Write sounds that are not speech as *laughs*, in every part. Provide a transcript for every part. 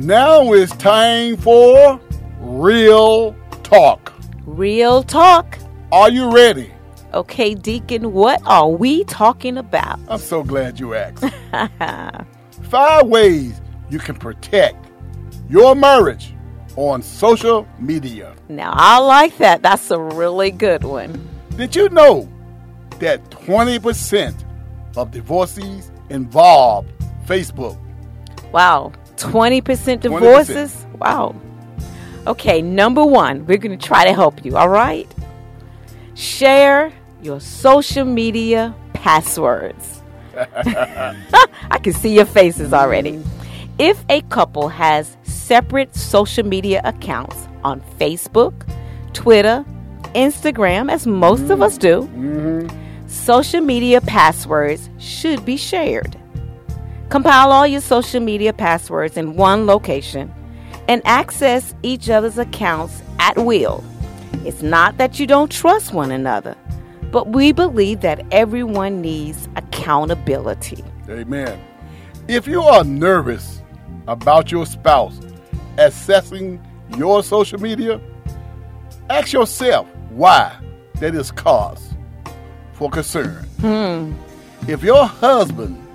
Now it's time for Real Talk. Real talk. Are you ready? Okay, Deacon, what are we talking about? I'm so glad you asked. *laughs* Five ways you can protect your marriage on social media. Now, I like that. That's a really good one. Did you know that 20% of divorcees involve Facebook? Wow. 20% divorces? Wow. Okay, number one, we're going to try to help you, all right? Share your social media passwords. *laughs* I can see your faces already. If a couple has separate social media accounts on Facebook, Twitter, Instagram, as most of us mm-hmm. do, mm-hmm. social media passwords should be shared. Compile all your social media passwords in one location and access each other's accounts at will. It's not that you don't trust one another, but we believe that everyone needs accountability. Amen. If you are nervous about your spouse accessing your social media, ask yourself why that is cause for concern. Hmm. If your husband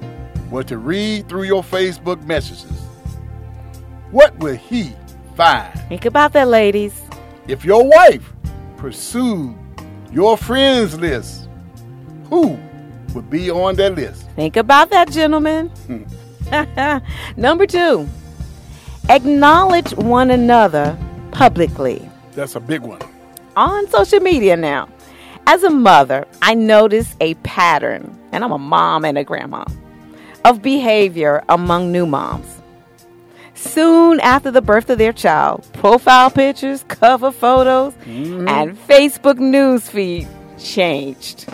were to read through your Facebook messages, what will he find? Think about that, ladies. If your wife pursued your friends list, who would be on that list? Think about that, gentlemen. *laughs* Number two, acknowledge one another publicly That's a big one. on social media now. As a mother, I notice a pattern, and I'm a mom and a grandma, of behavior among new moms. Soon after the birth of their child, profile pictures, cover photos, mm-hmm. and Facebook news feed changed.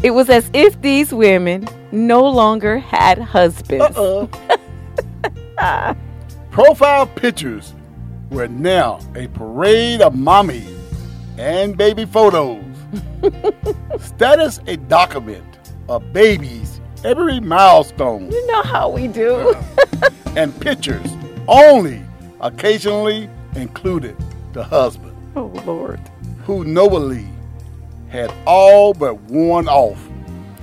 It was as if these women no longer had husbands. *laughs* Profile pictures were now a parade of mommy and baby photos. *laughs* Status a document of babies every milestone You know how we do. *laughs* and pictures only occasionally included the husband oh, Lord. who knowingly had all but worn off.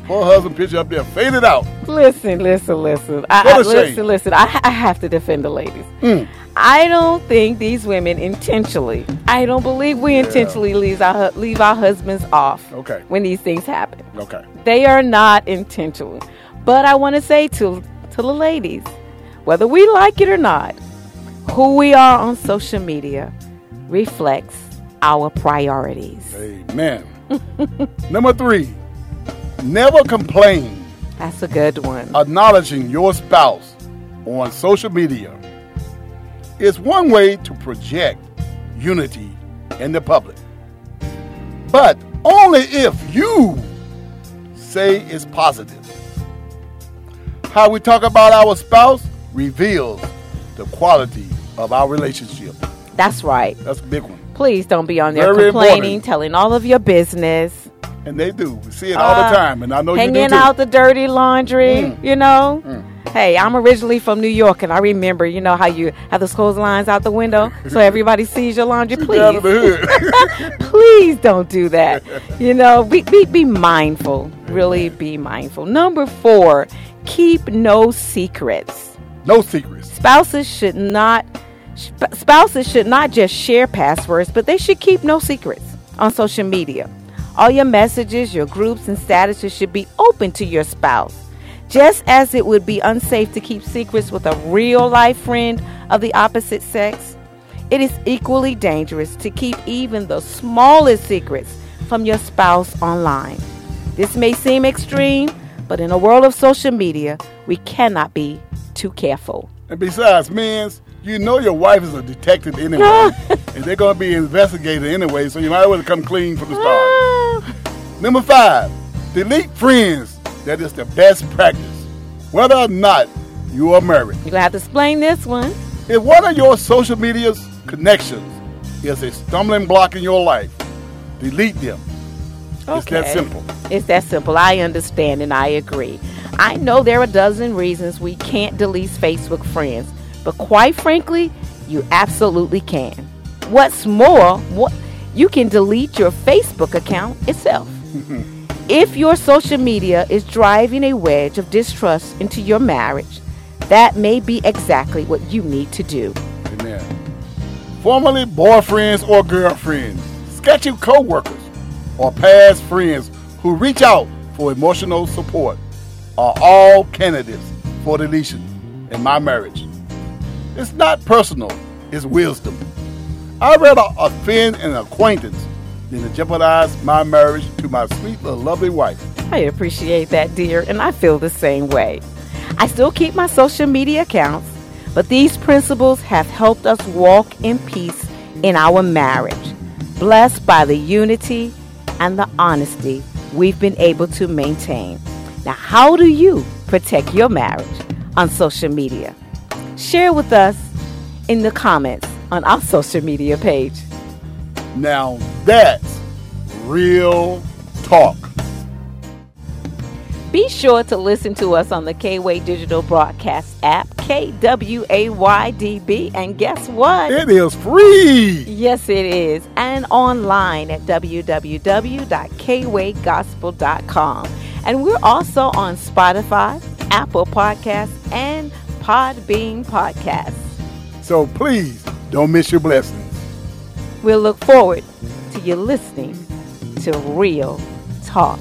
Her husband picture up there faded out. Listen, listen, listen. I, I, a shame. listen, listen. I, I have to defend the ladies. Hmm. I don't think these women intentionally. I don't believe we intentionally leave our leave our husbands off. Okay. When these things happen, Okay. they are not intentional. But I want to say to to the ladies, whether we like it or not, who we are on social media reflects our priorities. Amen. *laughs* Number three, never complain. That's a good one. acknowledging your spouse on social media is one way to project unity in the public. But only if you say it's positive. How we talk about our spouse reveals the quality of our relationship. That's right. That's a big one. Please don't be on there Very complaining, important. telling all of your business. And they do. We see it all Uh, the time. And I know you do hanging too. out the dirty laundry, Mm. you know. Hey, I'm originally from New York, and I remember, you know, how you have those clotheslines out the window so *laughs* everybody sees your laundry. Out of Please, the hood. *laughs* *laughs* please don't do that. You know, be, be, be mindful. Really be mindful. Number four, keep no secrets. no secrets. Spouses should not sp- spouses should not just share passwords, but they should keep no secrets on social media. All your messages, your groups and statuses should be open to your spouse. Just as it would be unsafe to keep secrets with a real life friend of the opposite sex, it is equally dangerous to keep even the smallest secrets from your spouse online. This may seem extreme, but in a world of social media, we cannot be too careful. And besides, men, you know your wife is a detective anyway, *laughs* and they're going to be investigated anyway, so you might as well come clean from the start. *laughs* Number five, delete friends. That is the best practice, whether or not you are married. You're gonna have to explain this one. If one of your social media's connections is a stumbling block in your life, delete them. Okay. It's that simple. It's that simple. I understand and I agree. I know there are a dozen reasons we can't delete Facebook friends, But quite frankly, you absolutely can. What's more, what, you can delete your Facebook account itself. If your social media is driving a wedge of distrust into your marriage, that may be exactly what you need to do. Amen. Formerly boyfriends or girlfriends, sketchy co workers, or past friends who reach out for emotional support are all candidates for deletion in my marriage. It's not personal, it's wisdom. I'd rather offend an acquaintance than to jeopardize my marriage to my sweet little lovely wife. I appreciate that, dear, and I feel the same way. I still keep my social media accounts, but these principles have helped us walk in peace in our marriage, blessed by the unity and the honesty we've been able to maintain. Now, how do you protect your marriage on social media? Share with us in the comments on our *laughs* social media page. Now that's real talk. Be sure to listen to us on the Kway Digital Broadcast app, KWAYDB. And guess what? It is free. Yes, it is. And online at www.kwaygospel.com. And we're also on Spotify, Apple Podcasts, and Podbean Podcasts. So please don't miss your blessings. We'll look forward to you listening to Real Talk.